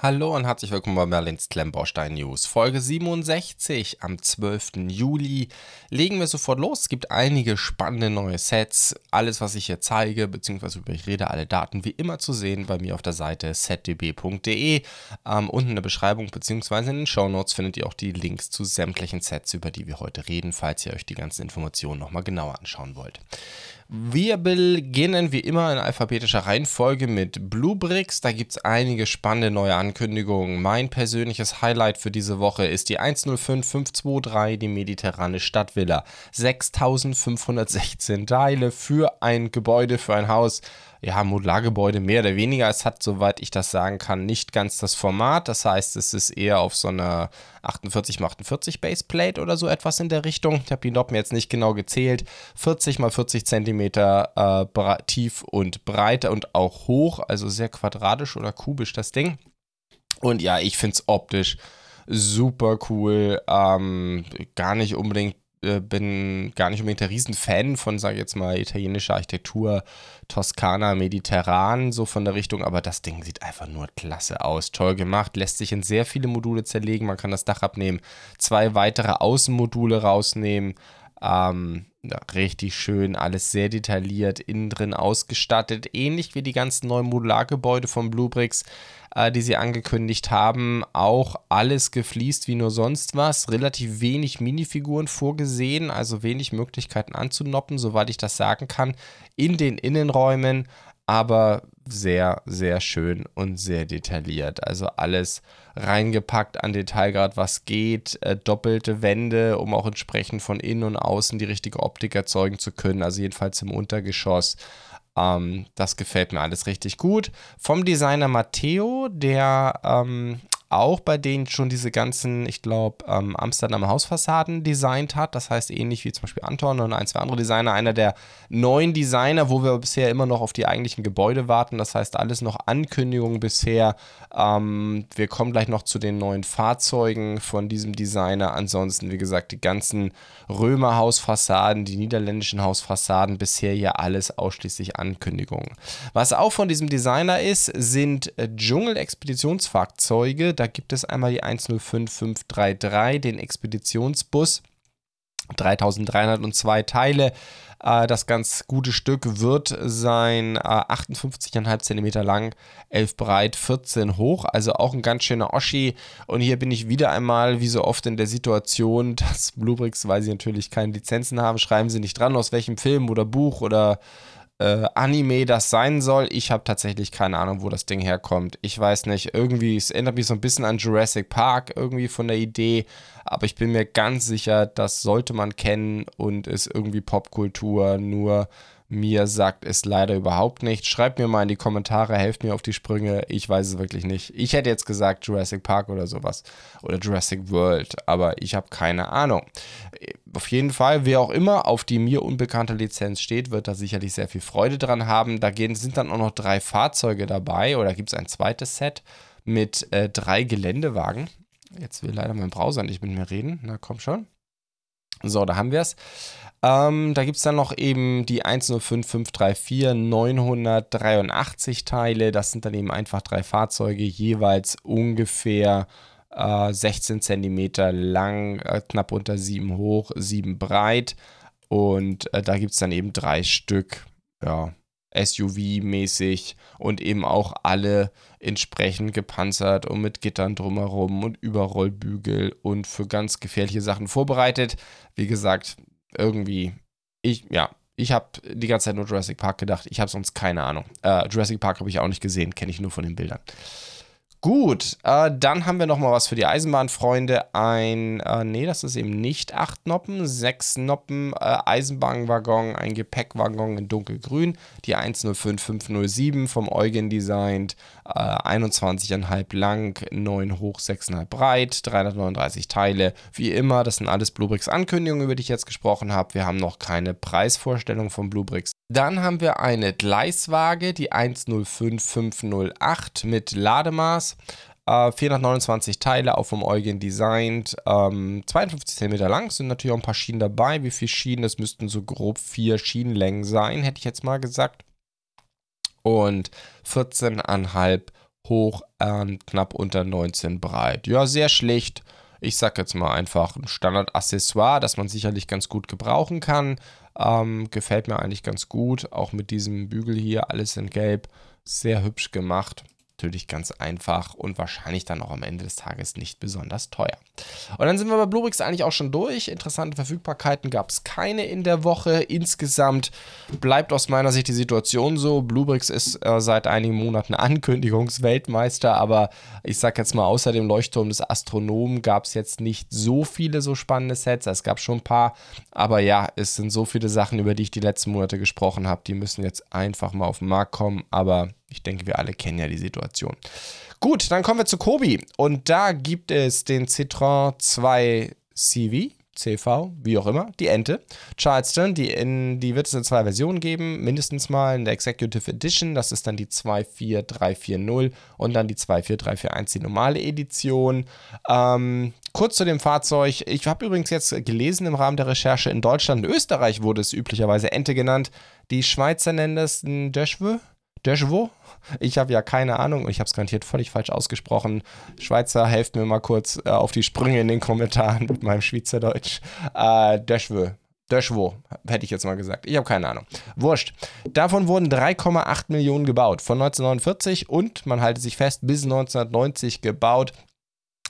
Hallo und herzlich willkommen bei Merlins Klemmbaustein News. Folge 67 am 12. Juli. Legen wir sofort los. Es gibt einige spannende neue Sets. Alles, was ich hier zeige, beziehungsweise über ich rede, alle Daten wie immer zu sehen bei mir auf der Seite setdb.de. Ähm, unten in der Beschreibung beziehungsweise in den Shownotes findet ihr auch die Links zu sämtlichen Sets, über die wir heute reden, falls ihr euch die ganzen Informationen nochmal genauer anschauen wollt. Wir beginnen wie immer in alphabetischer Reihenfolge mit Bluebricks. Da gibt es einige spannende neue Ankündigungen. Mein persönliches Highlight für diese Woche ist die 105523, die mediterrane Stadtvilla. 6516 Teile für ein Gebäude, für ein Haus ja, Modulargebäude mehr oder weniger. Es hat, soweit ich das sagen kann, nicht ganz das Format. Das heißt, es ist eher auf so einer 48x48 Baseplate oder so etwas in der Richtung. Ich habe die Noppen jetzt nicht genau gezählt. 40 x 40 cm äh, tief und breit und auch hoch, also sehr quadratisch oder kubisch das Ding. Und ja, ich finde es optisch super cool. Ähm, gar nicht unbedingt äh, bin gar nicht unbedingt der Riesenfan von, sage ich jetzt mal, italienischer Architektur, Toskana, Mediterran, so von der Richtung, aber das Ding sieht einfach nur klasse aus. Toll gemacht, lässt sich in sehr viele Module zerlegen, man kann das Dach abnehmen, zwei weitere Außenmodule rausnehmen. Ähm, ja, richtig schön, alles sehr detailliert, innen drin ausgestattet, ähnlich wie die ganzen neuen Modulargebäude von Bluebricks äh, die sie angekündigt haben, auch alles gefliest wie nur sonst was. Relativ wenig Minifiguren vorgesehen, also wenig Möglichkeiten anzunoppen, soweit ich das sagen kann, in den Innenräumen, aber sehr, sehr schön und sehr detailliert. Also alles reingepackt an Detailgrad, was geht, äh, doppelte Wände, um auch entsprechend von innen und außen die richtige Optik erzeugen zu können, also jedenfalls im Untergeschoss. Ähm, das gefällt mir alles richtig gut. Vom Designer Matteo, der ähm, auch bei denen schon diese ganzen, ich glaube, ähm, Amsterdam Hausfassaden designt hat. Das heißt, ähnlich wie zum Beispiel Anton und ein, zwei andere Designer. Einer der neuen Designer, wo wir bisher immer noch auf die eigentlichen Gebäude warten. Das heißt, alles noch Ankündigungen bisher. Ähm, wir kommen gleich noch zu den neuen Fahrzeugen von diesem Designer. Ansonsten, wie gesagt, die ganzen Römer Hausfassaden, die niederländischen Hausfassaden, bisher ja alles ausschließlich Ankündigungen. Was auch von diesem Designer ist, sind äh, Dschungel-Expeditionsfahrzeuge da gibt es einmal die 105533, den Expeditionsbus. 3302 Teile. Äh, das ganz gute Stück wird sein 58,5 äh, cm lang, 11 breit, 14 hoch. Also auch ein ganz schöner Oschi. Und hier bin ich wieder einmal, wie so oft, in der Situation, dass Bluebricks, weil sie natürlich keine Lizenzen haben, schreiben sie nicht dran, aus welchem Film oder Buch oder äh, Anime das sein soll. Ich habe tatsächlich keine Ahnung, wo das Ding herkommt. Ich weiß nicht, irgendwie, es erinnert mich so ein bisschen an Jurassic Park, irgendwie von der Idee, aber ich bin mir ganz sicher, das sollte man kennen und ist irgendwie Popkultur, nur mir sagt es leider überhaupt nicht. Schreibt mir mal in die Kommentare, helft mir auf die Sprünge. Ich weiß es wirklich nicht. Ich hätte jetzt gesagt Jurassic Park oder sowas. Oder Jurassic World. Aber ich habe keine Ahnung. Auf jeden Fall, wer auch immer auf die mir unbekannte Lizenz steht, wird da sicherlich sehr viel Freude dran haben. Da sind dann auch noch drei Fahrzeuge dabei. Oder gibt es ein zweites Set mit äh, drei Geländewagen. Jetzt will leider mein Browser nicht mit mir reden. Na komm schon. So, da haben wir es. Ähm, da gibt es dann noch eben die 105534 983 Teile. Das sind dann eben einfach drei Fahrzeuge, jeweils ungefähr äh, 16 cm lang, äh, knapp unter 7 hoch, 7 breit. Und äh, da gibt es dann eben drei Stück. Ja, SUV-mäßig und eben auch alle entsprechend gepanzert und mit Gittern drumherum und Überrollbügel und für ganz gefährliche Sachen vorbereitet. Wie gesagt, irgendwie, ich, ja, ich habe die ganze Zeit nur Jurassic Park gedacht. Ich habe sonst keine Ahnung. Äh, Jurassic Park habe ich auch nicht gesehen, kenne ich nur von den Bildern. Gut, äh, dann haben wir noch mal was für die Eisenbahnfreunde. Ein, äh, nee, das ist eben nicht acht Noppen, sechs Noppen äh, Eisenbahnwaggon, ein Gepäckwaggon in dunkelgrün, die 105507 vom Eugen designt, äh, 21,5 lang, 9 hoch, 6,5 breit, 339 Teile. Wie immer, das sind alles Bluebricks Ankündigungen, über die ich jetzt gesprochen habe. Wir haben noch keine Preisvorstellung von Bluebricks. Dann haben wir eine Gleiswaage, die 105508 mit Lademaß. Äh, 429 Teile, auch vom Eugen designt. Ähm, 52 cm lang, sind natürlich auch ein paar Schienen dabei. Wie viele Schienen? Das müssten so grob vier Schienenlängen sein, hätte ich jetzt mal gesagt. Und 14,5 hoch und knapp unter 19 breit. Ja, sehr schlicht. Ich sag jetzt mal einfach ein Standard-Accessoire, das man sicherlich ganz gut gebrauchen kann. Ähm, gefällt mir eigentlich ganz gut. Auch mit diesem Bügel hier, alles in Gelb. Sehr hübsch gemacht natürlich ganz einfach und wahrscheinlich dann auch am Ende des Tages nicht besonders teuer. Und dann sind wir bei Bluebricks eigentlich auch schon durch. Interessante Verfügbarkeiten gab es keine in der Woche. Insgesamt bleibt aus meiner Sicht die Situation so. Bluebricks ist äh, seit einigen Monaten Ankündigungsweltmeister, aber ich sag jetzt mal, außer dem Leuchtturm des Astronomen gab es jetzt nicht so viele so spannende Sets. Es gab schon ein paar, aber ja, es sind so viele Sachen, über die ich die letzten Monate gesprochen habe, die müssen jetzt einfach mal auf den Markt kommen. Aber ich denke, wir alle kennen ja die Situation. Gut, dann kommen wir zu Kobi. Und da gibt es den Citroën 2 CV. CV, wie auch immer, die Ente. Charleston, die, in, die wird es in zwei Versionen geben, mindestens mal in der Executive Edition, das ist dann die 24340 und dann die 24341, die normale Edition. Ähm, kurz zu dem Fahrzeug, ich habe übrigens jetzt gelesen im Rahmen der Recherche, in Deutschland und Österreich wurde es üblicherweise Ente genannt, die Schweizer nennen das ein Deshwe. Deschwo? Ich habe ja keine Ahnung ich habe es garantiert völlig falsch ausgesprochen. Schweizer, helft mir mal kurz äh, auf die Sprünge in den Kommentaren mit meinem Schweizerdeutsch. Äh, Deschwo. Deschwo, hätte ich jetzt mal gesagt. Ich habe keine Ahnung. Wurscht. Davon wurden 3,8 Millionen gebaut. Von 1949 und, man halte sich fest, bis 1990 gebaut.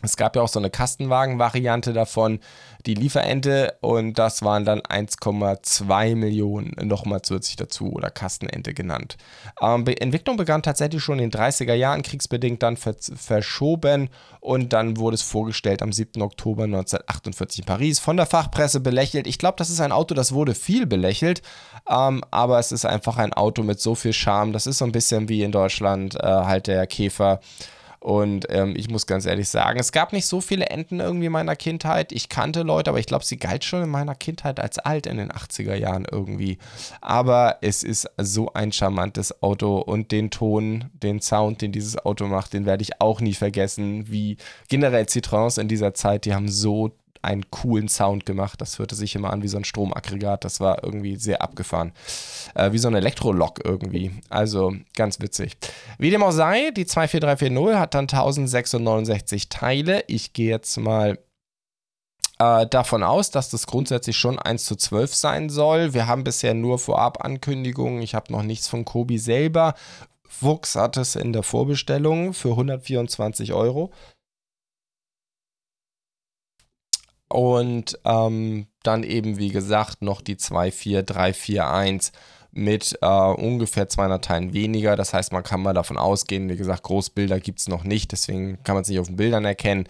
Es gab ja auch so eine Kastenwagen-Variante davon, die Lieferente, und das waren dann 1,2 Millionen nochmal zusätzlich dazu oder Kastenente genannt. Ähm, Entwicklung begann tatsächlich schon in den 30er Jahren, kriegsbedingt dann ver verschoben und dann wurde es vorgestellt am 7. Oktober 1948 in Paris. Von der Fachpresse belächelt. Ich glaube, das ist ein Auto, das wurde viel belächelt, ähm, aber es ist einfach ein Auto mit so viel Charme. Das ist so ein bisschen wie in Deutschland äh, halt der Käfer. Und ähm, ich muss ganz ehrlich sagen, es gab nicht so viele Enten irgendwie in meiner Kindheit. Ich kannte Leute, aber ich glaube, sie galt schon in meiner Kindheit als alt in den 80er Jahren irgendwie. Aber es ist so ein charmantes Auto und den Ton, den Sound, den dieses Auto macht, den werde ich auch nie vergessen. Wie generell Citroëns in dieser Zeit, die haben so einen coolen Sound gemacht. Das hörte sich immer an wie so ein Stromaggregat. Das war irgendwie sehr abgefahren. Äh, wie so ein Elektrolok irgendwie. Also ganz witzig. Wie dem auch sei, die 24340 hat dann 1069 Teile. Ich gehe jetzt mal äh, davon aus, dass das grundsätzlich schon 1 zu 12 sein soll. Wir haben bisher nur Vorab-Ankündigungen. Ich habe noch nichts von Kobi selber. Fuchs hat es in der Vorbestellung für 124 Euro. Und ähm, dann eben, wie gesagt, noch die 24341 mit äh, ungefähr 200 Teilen weniger. Das heißt, man kann mal davon ausgehen, wie gesagt, Großbilder gibt es noch nicht, deswegen kann man es nicht auf den Bildern erkennen,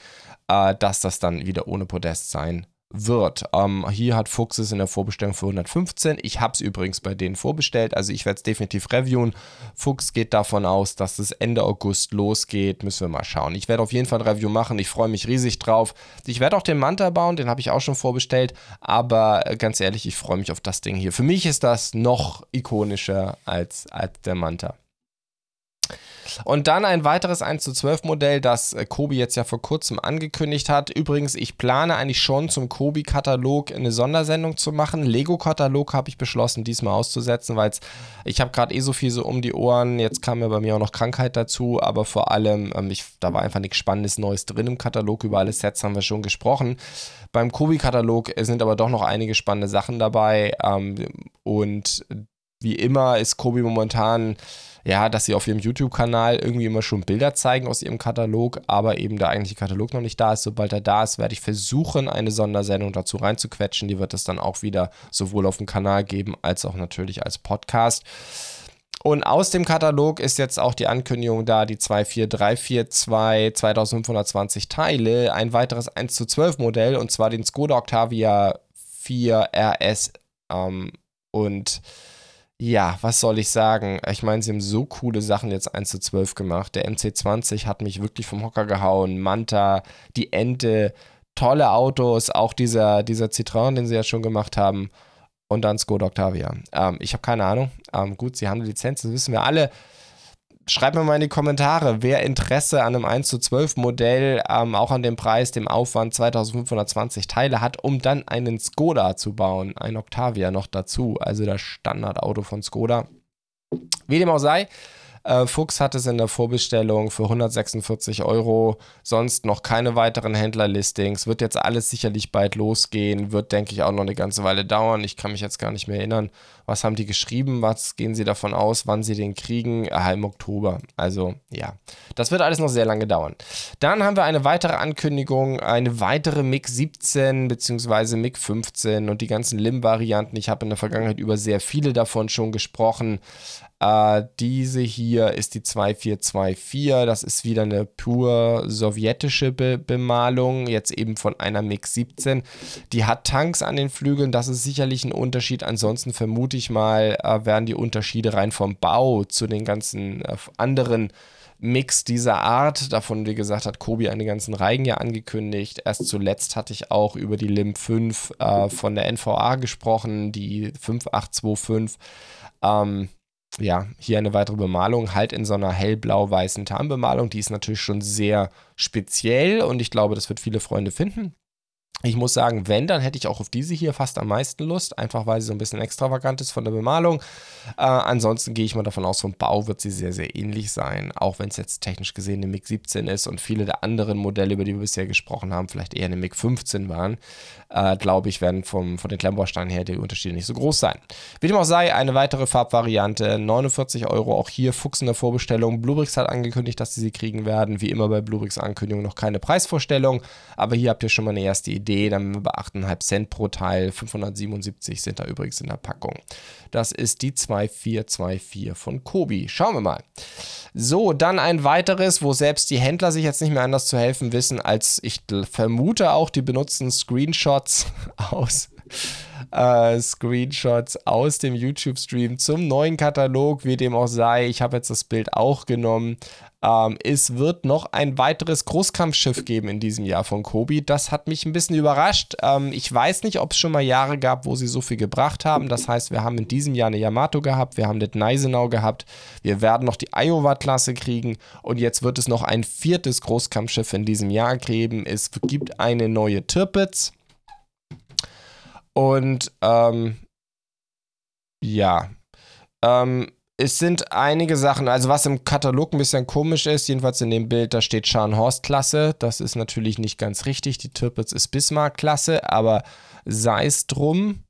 äh, dass das dann wieder ohne Podest sein wird. Ähm, hier hat Fuchs es in der Vorbestellung für 115. Ich habe es übrigens bei denen vorbestellt, also ich werde es definitiv reviewen. Fuchs geht davon aus, dass es Ende August losgeht. Müssen wir mal schauen. Ich werde auf jeden Fall ein Review machen. Ich freue mich riesig drauf. Ich werde auch den Manta bauen, den habe ich auch schon vorbestellt. Aber äh, ganz ehrlich, ich freue mich auf das Ding hier. Für mich ist das noch ikonischer als, als der Manta. Und dann ein weiteres 1 zu 12 Modell, das äh, Kobi jetzt ja vor kurzem angekündigt hat. Übrigens, ich plane eigentlich schon zum Kobi-Katalog eine Sondersendung zu machen. Lego-Katalog habe ich beschlossen, diesmal auszusetzen, weil ich habe gerade eh so viel so um die Ohren. Jetzt kam ja bei mir auch noch Krankheit dazu, aber vor allem, ähm, ich, da war einfach nichts Spannendes Neues drin im Katalog. Über alle Sets haben wir schon gesprochen. Beim Kobi-Katalog sind aber doch noch einige spannende Sachen dabei. Ähm, und wie immer ist Kobi momentan ja, dass sie auf ihrem YouTube-Kanal irgendwie immer schon Bilder zeigen aus ihrem Katalog, aber eben der eigentliche Katalog noch nicht da ist. Sobald er da ist, werde ich versuchen, eine Sondersendung dazu reinzuquetschen. Die wird es dann auch wieder sowohl auf dem Kanal geben, als auch natürlich als Podcast. Und aus dem Katalog ist jetzt auch die Ankündigung da, die 24342 2520 Teile, ein weiteres 1 zu 12 Modell und zwar den Skoda Octavia 4 RS. Ähm, und ja, was soll ich sagen? Ich meine, sie haben so coole Sachen jetzt 1 zu 12 gemacht. Der MC20 hat mich wirklich vom Hocker gehauen. Manta, die Ente, tolle Autos, auch dieser, dieser Citroën, den sie ja schon gemacht haben. Und dann Skoda Octavia. Ähm, ich habe keine Ahnung. Ähm, gut, sie haben eine Lizenz, das wissen wir alle. Schreibt mir mal in die Kommentare, wer Interesse an einem 1 zu 12 Modell, ähm, auch an dem Preis, dem Aufwand 2520 Teile hat, um dann einen Skoda zu bauen. Ein Octavia noch dazu, also das Standardauto von Skoda. Wie dem auch sei, Äh, Fuchs hat es in der Vorbestellung für 146 Euro. Sonst noch keine weiteren Händlerlistings. Wird jetzt alles sicherlich bald losgehen. Wird, denke ich, auch noch eine ganze Weile dauern. Ich kann mich jetzt gar nicht mehr erinnern. Was haben die geschrieben? Was gehen sie davon aus, wann sie den kriegen? Ah, im Oktober. Also, ja. Das wird alles noch sehr lange dauern. Dann haben wir eine weitere Ankündigung, eine weitere MiG 17 bzw. MiG 15 und die ganzen LIM-Varianten. Ich habe in der Vergangenheit über sehr viele davon schon gesprochen. Äh, diese hier ist die 2424. Das ist wieder eine pur sowjetische Be Bemalung, jetzt eben von einer MiG-17. Die hat Tanks an den Flügeln, das ist sicherlich ein Unterschied. Ansonsten vermute ich mal, äh, werden die Unterschiede rein vom Bau zu den ganzen äh, anderen Mix dieser Art. Davon, wie gesagt, hat Kobi eine ganzen Reigen ja angekündigt. Erst zuletzt hatte ich auch über die LIM 5 äh, von der NVA gesprochen, die 5825. Ähm, ja, hier eine weitere Bemalung, halt in so einer hellblau-weißen Tarnbemalung. Die ist natürlich schon sehr speziell und ich glaube, das wird viele Freunde finden. Ich muss sagen, wenn, dann hätte ich auch auf diese hier fast am meisten Lust, einfach weil sie so ein bisschen extravagant ist von der Bemalung. Äh, ansonsten gehe ich mal davon aus, vom Bau wird sie sehr, sehr ähnlich sein, auch wenn es jetzt technisch gesehen eine MiG 17 ist und viele der anderen Modelle, über die wir bisher gesprochen haben, vielleicht eher eine MiG 15 waren. Äh, Glaube ich, werden vom, von den Klemmbausteinen her die Unterschiede nicht so groß sein. Wie dem auch sei, eine weitere Farbvariante, 49 Euro, auch hier Fuchs in der Vorbestellung. Bluebricks hat angekündigt, dass sie sie kriegen werden. Wie immer bei Bluebricks Ankündigung noch keine Preisvorstellung, aber hier habt ihr schon mal eine erste Idee dann wir bei 8,5 Cent pro Teil. 577 sind da übrigens in der Packung. Das ist die 2424 von Kobi. Schauen wir mal. So, dann ein weiteres, wo selbst die Händler sich jetzt nicht mehr anders zu helfen wissen, als ich vermute auch, die benutzen Screenshots aus äh, Screenshots aus dem YouTube-Stream zum neuen Katalog, wie dem auch sei. Ich habe jetzt das Bild auch genommen. Ähm, es wird noch ein weiteres Großkampfschiff geben in diesem Jahr von Kobi. Das hat mich ein bisschen überrascht. Ähm, ich weiß nicht, ob es schon mal Jahre gab, wo sie so viel gebracht haben. Das heißt, wir haben in diesem Jahr eine Yamato gehabt, wir haben das Neisenau gehabt, wir werden noch die Iowa-Klasse kriegen und jetzt wird es noch ein viertes Großkampfschiff in diesem Jahr geben. Es gibt eine neue Tirpitz. Und ähm, ja, ähm, es sind einige Sachen, also was im Katalog ein bisschen komisch ist, jedenfalls in dem Bild, da steht Scharnhorst-Klasse. Das ist natürlich nicht ganz richtig. Die Tirpitz ist Bismarck-Klasse, aber sei es drum.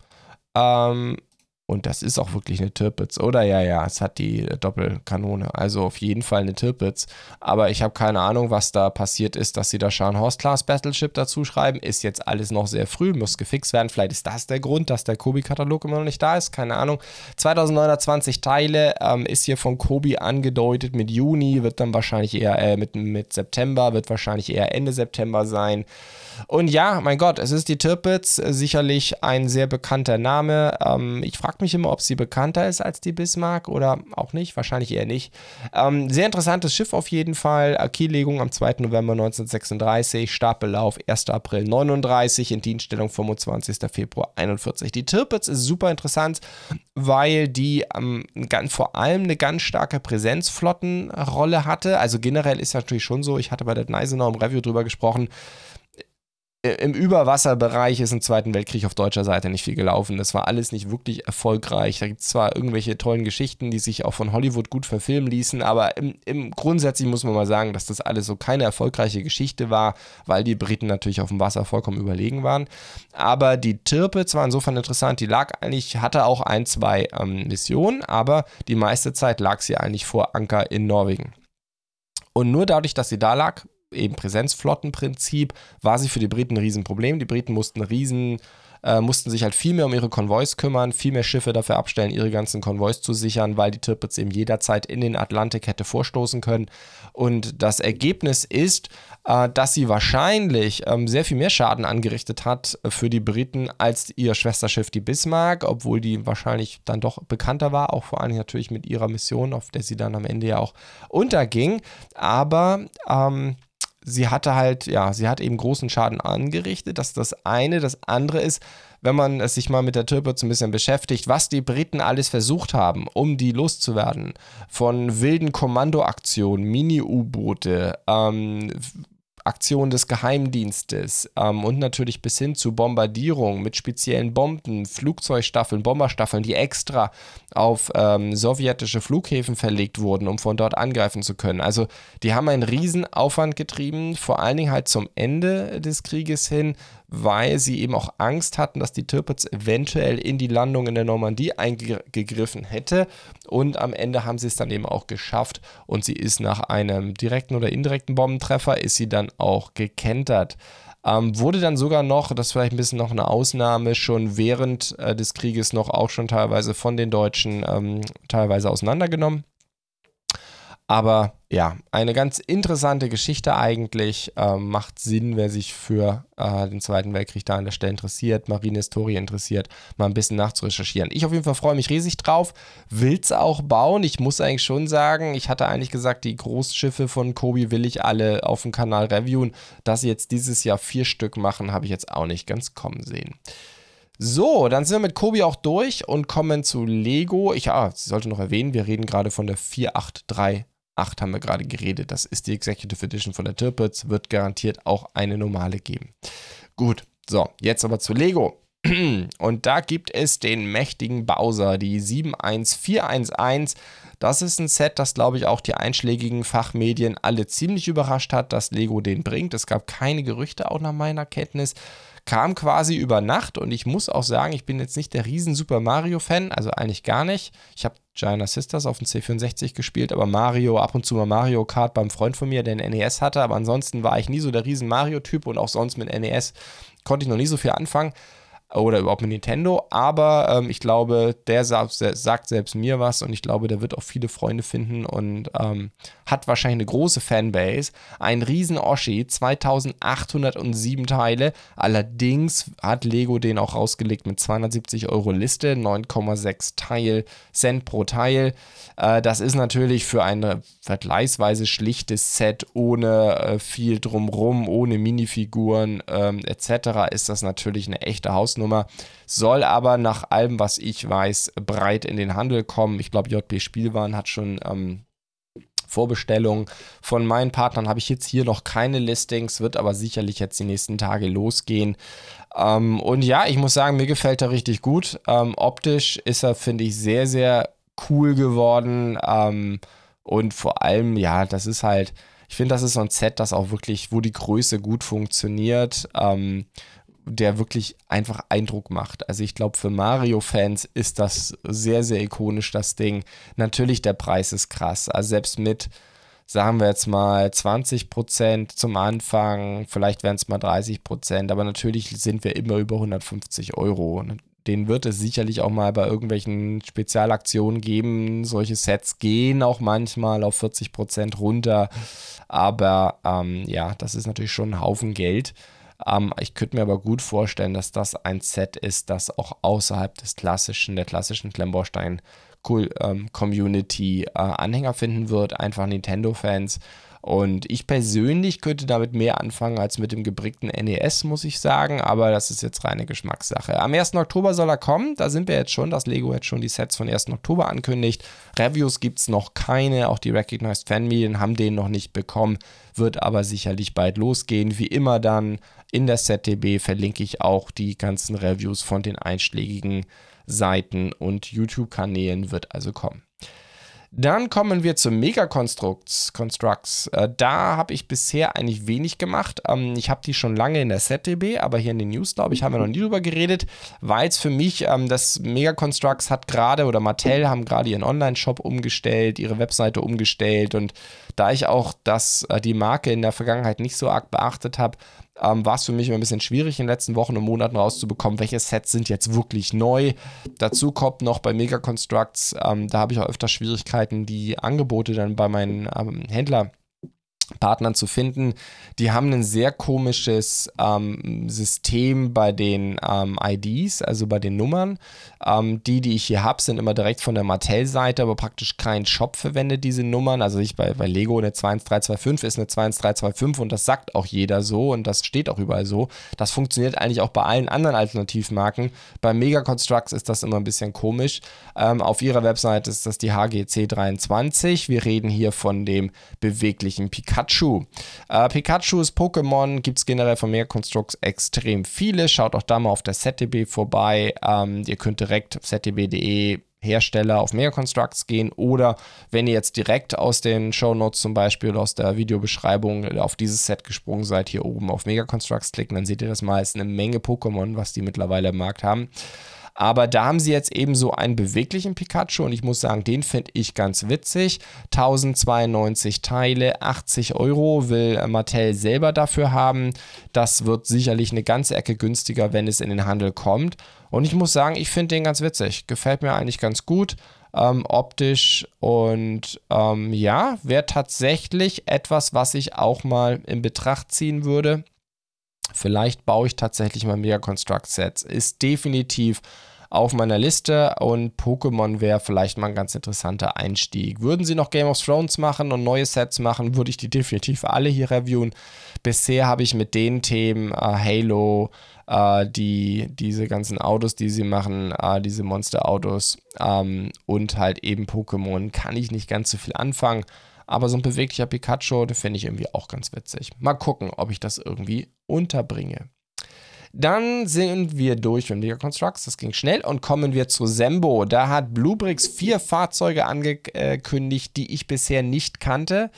Ähm, und das ist auch wirklich eine Tirpitz, oder? Ja, ja, es hat die Doppelkanone. Also auf jeden Fall eine Tirpitz. Aber ich habe keine Ahnung, was da passiert ist, dass sie da Scharnhorst-Class Battleship dazu schreiben. Ist jetzt alles noch sehr früh, muss gefixt werden. Vielleicht ist das der Grund, dass der Kobi-Katalog immer noch nicht da ist. Keine Ahnung. 2920 Teile ähm, ist hier von Kobi angedeutet mit Juni, wird dann wahrscheinlich eher äh, mit, mit September, wird wahrscheinlich eher Ende September sein. Und ja, mein Gott, es ist die Tirpitz, sicherlich ein sehr bekannter Name. Ähm, ich frage mich immer, ob sie bekannter ist als die Bismarck oder auch nicht. Wahrscheinlich eher nicht. Ähm, sehr interessantes Schiff auf jeden Fall. Kiellegung am 2. November 1936, Stapellauf 1. April 39, in Dienststellung 25. Februar 41. Die Tirpitz ist super interessant, weil die ähm, ganz, vor allem eine ganz starke Präsenzflottenrolle hatte. Also generell ist natürlich schon so, ich hatte bei der Neisenau im Review drüber gesprochen, im Überwasserbereich ist im Zweiten Weltkrieg auf deutscher Seite nicht viel gelaufen. Das war alles nicht wirklich erfolgreich. Da gibt es zwar irgendwelche tollen Geschichten, die sich auch von Hollywood gut verfilmen ließen, aber im, im grundsätzlich muss man mal sagen, dass das alles so keine erfolgreiche Geschichte war, weil die Briten natürlich auf dem Wasser vollkommen überlegen waren. Aber die Tirpitz war insofern interessant. Die lag eigentlich, hatte auch ein, zwei ähm, Missionen, aber die meiste Zeit lag sie eigentlich vor Anker in Norwegen. Und nur dadurch, dass sie da lag, eben Präsenzflottenprinzip, war sie für die Briten ein Riesenproblem. Die Briten mussten riesen äh, mussten sich halt viel mehr um ihre Konvois kümmern, viel mehr Schiffe dafür abstellen, ihre ganzen Konvois zu sichern, weil die Tirpitz eben jederzeit in den Atlantik hätte vorstoßen können. Und das Ergebnis ist, äh, dass sie wahrscheinlich ähm, sehr viel mehr Schaden angerichtet hat für die Briten als ihr Schwesterschiff die Bismarck, obwohl die wahrscheinlich dann doch bekannter war, auch vor allem natürlich mit ihrer Mission, auf der sie dann am Ende ja auch unterging. Aber ähm, sie hatte halt, ja, sie hat eben großen Schaden angerichtet. Das ist das eine. Das andere ist, wenn man es sich mal mit der Tirpitz ein bisschen beschäftigt, was die Briten alles versucht haben, um die loszuwerden. Von wilden Kommandoaktionen, Mini-U-Boote, ähm, Aktionen des Geheimdienstes ähm, und natürlich bis hin zu Bombardierung mit speziellen Bomben, Flugzeugstaffeln, Bomberstaffeln, die extra auf ähm, sowjetische Flughäfen verlegt wurden, um von dort angreifen zu können. Also die haben einen riesen Aufwand getrieben, vor allen Dingen halt zum Ende des Krieges hin, weil sie eben auch Angst hatten, dass die Tirpitz eventuell in die Landung in der Normandie eingegriffen hätte. Und am Ende haben sie es dann eben auch geschafft und sie ist nach einem direkten oder indirekten Bombentreffer, ist sie dann auch gekentert. Ähm, wurde dann sogar noch, das ist vielleicht ein bisschen noch eine Ausnahme, schon während äh, des Krieges noch auch schon teilweise von den Deutschen ähm, teilweise auseinandergenommen. Aber ja, eine ganz interessante Geschichte eigentlich. Ähm, macht Sinn, wer sich für äh, den Zweiten Weltkrieg da an der Stelle interessiert, Marinehistorie interessiert, mal ein bisschen nachzurecherchieren. Ich auf jeden Fall freue mich riesig drauf. Will es auch bauen. Ich muss eigentlich schon sagen, ich hatte eigentlich gesagt, die Großschiffe von Kobi will ich alle auf dem Kanal reviewen. Dass sie jetzt dieses Jahr vier Stück machen, habe ich jetzt auch nicht ganz kommen sehen. So, dann sind wir mit Kobi auch durch und kommen zu Lego. Ich ah, sollte noch erwähnen, wir reden gerade von der 483 8 haben wir gerade geredet. Das ist die Executive Edition von der Tirpitz. Wird garantiert auch eine normale geben. Gut, so, jetzt aber zu Lego. Und da gibt es den mächtigen Bowser, die 71411. Das ist ein Set, das, glaube ich, auch die einschlägigen Fachmedien alle ziemlich überrascht hat, dass Lego den bringt. Es gab keine Gerüchte, auch nach meiner Kenntnis. Kam quasi über Nacht und ich muss auch sagen, ich bin jetzt nicht der riesen Super Mario-Fan, also eigentlich gar nicht. Ich habe Giant Sisters auf dem C64 gespielt, aber Mario, ab und zu mal Mario Kart beim Freund von mir, der ein NES hatte, aber ansonsten war ich nie so der riesen Mario-Typ und auch sonst mit NES konnte ich noch nie so viel anfangen oder überhaupt mit Nintendo, aber ähm, ich glaube, der sagt, selbst mir was und ich glaube, der wird auch viele Freunde finden und ähm, hat wahrscheinlich eine große Fanbase. Ein riesen Oshi, 2807 Teile, allerdings hat Lego den auch rausgelegt mit 270 Euro Liste, 9,6 Teil, Cent pro Teil. Äh, das ist natürlich für ein vergleichsweise schlichtes Set ohne äh, viel drumrum, ohne Minifiguren ähm, etc. ist das natürlich eine echte Hausnummer. Soll aber nach allem, was ich weiß, breit in den Handel kommen. Ich glaube, JP Spielwaren hat schon ähm, Vorbestellungen. Von meinen Partnern habe ich jetzt hier noch keine Listings, wird aber sicherlich jetzt die nächsten Tage losgehen. Ähm, und ja, ich muss sagen, mir gefällt er richtig gut. Ähm, optisch ist er, finde ich, sehr, sehr cool geworden. Ähm, und vor allem, ja, das ist halt, ich finde, das ist so ein Set, das auch wirklich, wo die Größe gut funktioniert, ähm, der wirklich einfach Eindruck macht. Also ich glaube, für Mario-Fans ist das sehr, sehr ikonisch, das Ding. Natürlich, der Preis ist krass. Also selbst mit, sagen wir jetzt mal, 20% zum Anfang, vielleicht wären es mal 30%, aber natürlich sind wir immer über 150 Euro den wird es sicherlich auch mal bei irgendwelchen Spezialaktionen geben. Solche Sets gehen auch manchmal auf 40 Prozent runter. Aber ähm, ja, das ist natürlich schon ein Haufen Geld. Ähm, ich könnte mir aber gut vorstellen, dass das ein Set ist, das auch außerhalb des klassischen, der klassischen Klemmbaustein cool, ähm, Community äh, Anhänger finden wird. Einfach Nintendo-Fans und ich persönlich könnte damit mehr anfangen als mit dem gebrickten NES, muss ich sagen, aber das ist jetzt reine Geschmackssache. Am 1. Oktober soll er kommen, da sind wir jetzt schon, dass Lego jetzt schon die Sets von 1. Oktober ankündigt. Reviews gibt es noch keine, auch die Recognized Fanmedien haben den noch nicht bekommen, wird aber sicherlich bald losgehen. Wie immer dann in der ZDB verlinke ich auch die ganzen Reviews von den einschlägigen Seiten und YouTube-Kanälen, wird also kommen. Dann kommen wir zu Mega-Constructs. Constructs. Äh, da habe ich bisher eigentlich wenig gemacht. Ähm, ich habe die schon lange in der ZDB, aber hier in den News, glaube ich, haben wir noch nie drüber geredet, weil es für mich, ähm, das Mega-Constructs hat gerade oder Mattel haben gerade ihren Online-Shop umgestellt, ihre Webseite umgestellt und da ich auch das, äh, die Marke in der Vergangenheit nicht so arg beachtet habe, ähm, war es für mich immer ein bisschen schwierig in den letzten Wochen und Monaten rauszubekommen, welche Sets sind jetzt wirklich neu. Dazu kommt noch bei Mega Constructs, ähm, da habe ich auch öfter Schwierigkeiten, die Angebote dann bei meinen ähm, Händler Partnern zu finden. Die haben ein sehr komisches ähm, System bei den ähm, IDs, also bei den Nummern. Ähm, die, die ich hier habe, sind immer direkt von der Mattel-Seite, aber praktisch kein Shop verwendet diese Nummern. Also ich bei, bei Lego eine 21325 ist eine 21325 und das sagt auch jeder so und das steht auch überall so. Das funktioniert eigentlich auch bei allen anderen Alternativmarken. Bei Mega Constructs ist das immer ein bisschen komisch. Ähm, auf ihrer Website ist das die HGC 23. Wir reden hier von dem beweglichen Picard Pikachu. Äh, Pikachus Pokémon gibt es generell von Mega Constructs extrem viele. Schaut auch da mal auf der ZDB vorbei. Ähm, ihr könnt direkt zdb.de Hersteller auf Mega Constructs gehen oder wenn ihr jetzt direkt aus den Show Notes zum Beispiel oder aus der Videobeschreibung auf dieses Set gesprungen seid, hier oben auf Mega Constructs klicken, dann seht ihr das mal. Ist eine Menge Pokémon, was die mittlerweile im Markt haben. Aber da haben sie jetzt eben so einen beweglichen Pikachu und ich muss sagen, den finde ich ganz witzig. 1092 Teile, 80 Euro will Mattel selber dafür haben. Das wird sicherlich eine ganze Ecke günstiger, wenn es in den Handel kommt. Und ich muss sagen, ich finde den ganz witzig. Gefällt mir eigentlich ganz gut. Ähm, optisch und ähm, ja, wäre tatsächlich etwas, was ich auch mal in Betracht ziehen würde. Vielleicht baue ich tatsächlich mal Mega Construct Sets. Ist definitiv auf meiner Liste und Pokémon wäre vielleicht mal ein ganz interessanter Einstieg. Würden sie noch Game of Thrones machen und neue Sets machen, würde ich die definitiv alle hier reviewen. Bisher habe ich mit den Themen äh, Halo, äh, die, diese ganzen Autos, die sie machen, äh, diese Monster-Autos ähm, und halt eben Pokémon, kann ich nicht ganz so viel anfangen. Aber so ein beweglicher Pikachu, den finde ich irgendwie auch ganz witzig. Mal gucken, ob ich das irgendwie unterbringe. Dann sind wir durch mit Mega Constructs, das ging schnell und kommen wir zu Sembo. Da hat Bluebricks vier Fahrzeuge angekündigt, die ich bisher nicht kannte.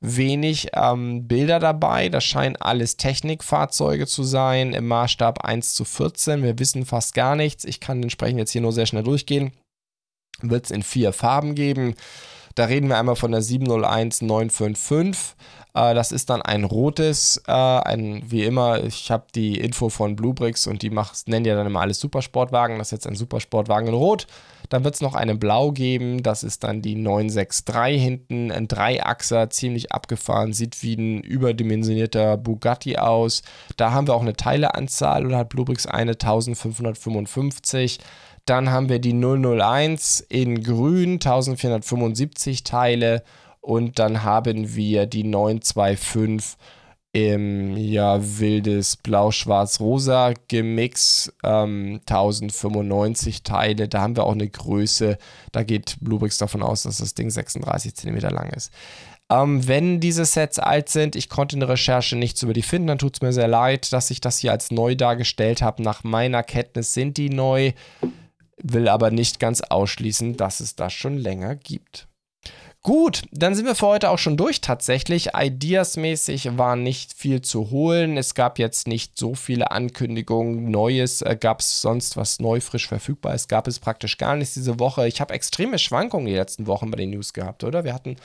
Wenig ähm, Bilder dabei, das scheinen alles Technikfahrzeuge zu sein, im Maßstab 1 zu 14. Wir wissen fast gar nichts. Ich kann entsprechend jetzt hier nur sehr schnell durchgehen. Wird es in vier Farben geben. Da reden wir einmal von der 701 955. Äh, das ist dann ein rotes, äh, ein, wie immer, ich habe die Info von Bluebricks und die macht, nennen ja dann immer alles Supersportwagen. Das ist jetzt ein Supersportwagen in Rot. Dann wird es noch eine Blau geben, das ist dann die 963 hinten, ein Dreiachser, ziemlich abgefahren, sieht wie ein überdimensionierter Bugatti aus. Da haben wir auch eine Teileanzahl oder hat Bluebricks eine 1555. Dann haben wir die 001 in grün, 1475 Teile. Und dann haben wir die 925 im ja, wildes Blau-Schwarz-Rosa Gemix, ähm, 1095 Teile. Da haben wir auch eine Größe, da geht Bluebricks davon aus, dass das Ding 36 cm lang ist. Ähm, wenn diese Sets alt sind, ich konnte in der Recherche nichts über die finden, dann tut es mir sehr leid, dass ich das hier als neu dargestellt habe. Nach meiner Kenntnis sind die neu, will aber nicht ganz ausschließen, dass es das schon länger gibt. Gut, dann sind wir für heute auch schon durch tatsächlich. Ideas-mäßig war nicht viel zu holen. Es gab jetzt nicht so viele Ankündigungen. Neues äh, gab es sonst, was neu frisch verfügbar ist, gab es praktisch gar nichts diese Woche. Ich habe extreme Schwankungen die letzten Wochen bei den News gehabt, oder? Wir hatten,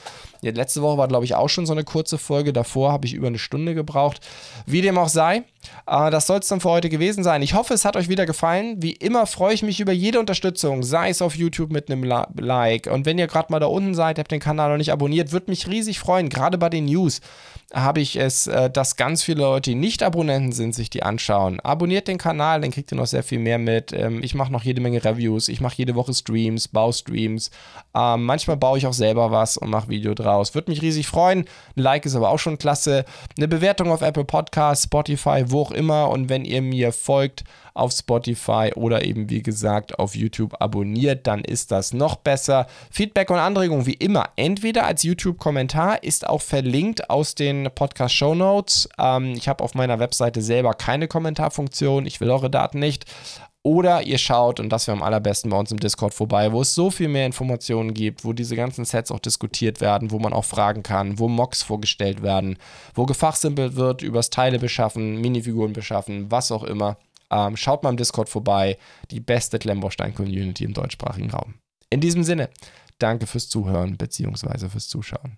ja, letzte Woche war glaube ich auch schon so eine kurze Folge. Davor habe ich über eine Stunde gebraucht. Wie dem auch sei, äh, das soll es dann für heute gewesen sein. Ich hoffe, es hat euch wieder gefallen. Wie immer freue ich mich über jede Unterstützung, sei es auf YouTube mit einem Like. Und wenn ihr gerade mal da unten seid, habt den Kanal noch nicht abonniert, würde mich riesig freuen, gerade bei den News habe ich es, äh, dass ganz viele Leute, die nicht Abonnenten sind, sich die anschauen. Abonniert den Kanal, dann kriegt ihr noch sehr viel mehr mit. Ähm, ich mache noch jede Menge Reviews, ich mache jede Woche Streams, Baustreams. Ähm, manchmal baue ich auch selber was und mache Video draus. Würde mich riesig freuen. Ein Like ist aber auch schon klasse. Eine Bewertung auf Apple Podcasts, Spotify, wo auch immer. Und wenn ihr mir folgt, auf Spotify oder eben wie gesagt auf YouTube abonniert, dann ist das noch besser. Feedback und Anregungen wie immer entweder als YouTube-Kommentar ist auch verlinkt aus Podcast-Show Notes. Ähm, ich habe auf meiner Webseite selber keine Kommentarfunktion, ich will eure Daten nicht. Oder ihr schaut, und das wäre am allerbesten bei uns im Discord vorbei, wo es so viel mehr Informationen gibt, wo diese ganzen Sets auch diskutiert werden, wo man auch fragen kann, wo Mocks vorgestellt werden, wo gefachsimpelt wird übers Teile beschaffen, Minifiguren beschaffen, was auch immer. Ähm, schaut mal im Discord vorbei. Die beste Klemmbaustein-Community im deutschsprachigen Raum. In diesem Sinne, danke fürs Zuhören bzw. fürs Zuschauen.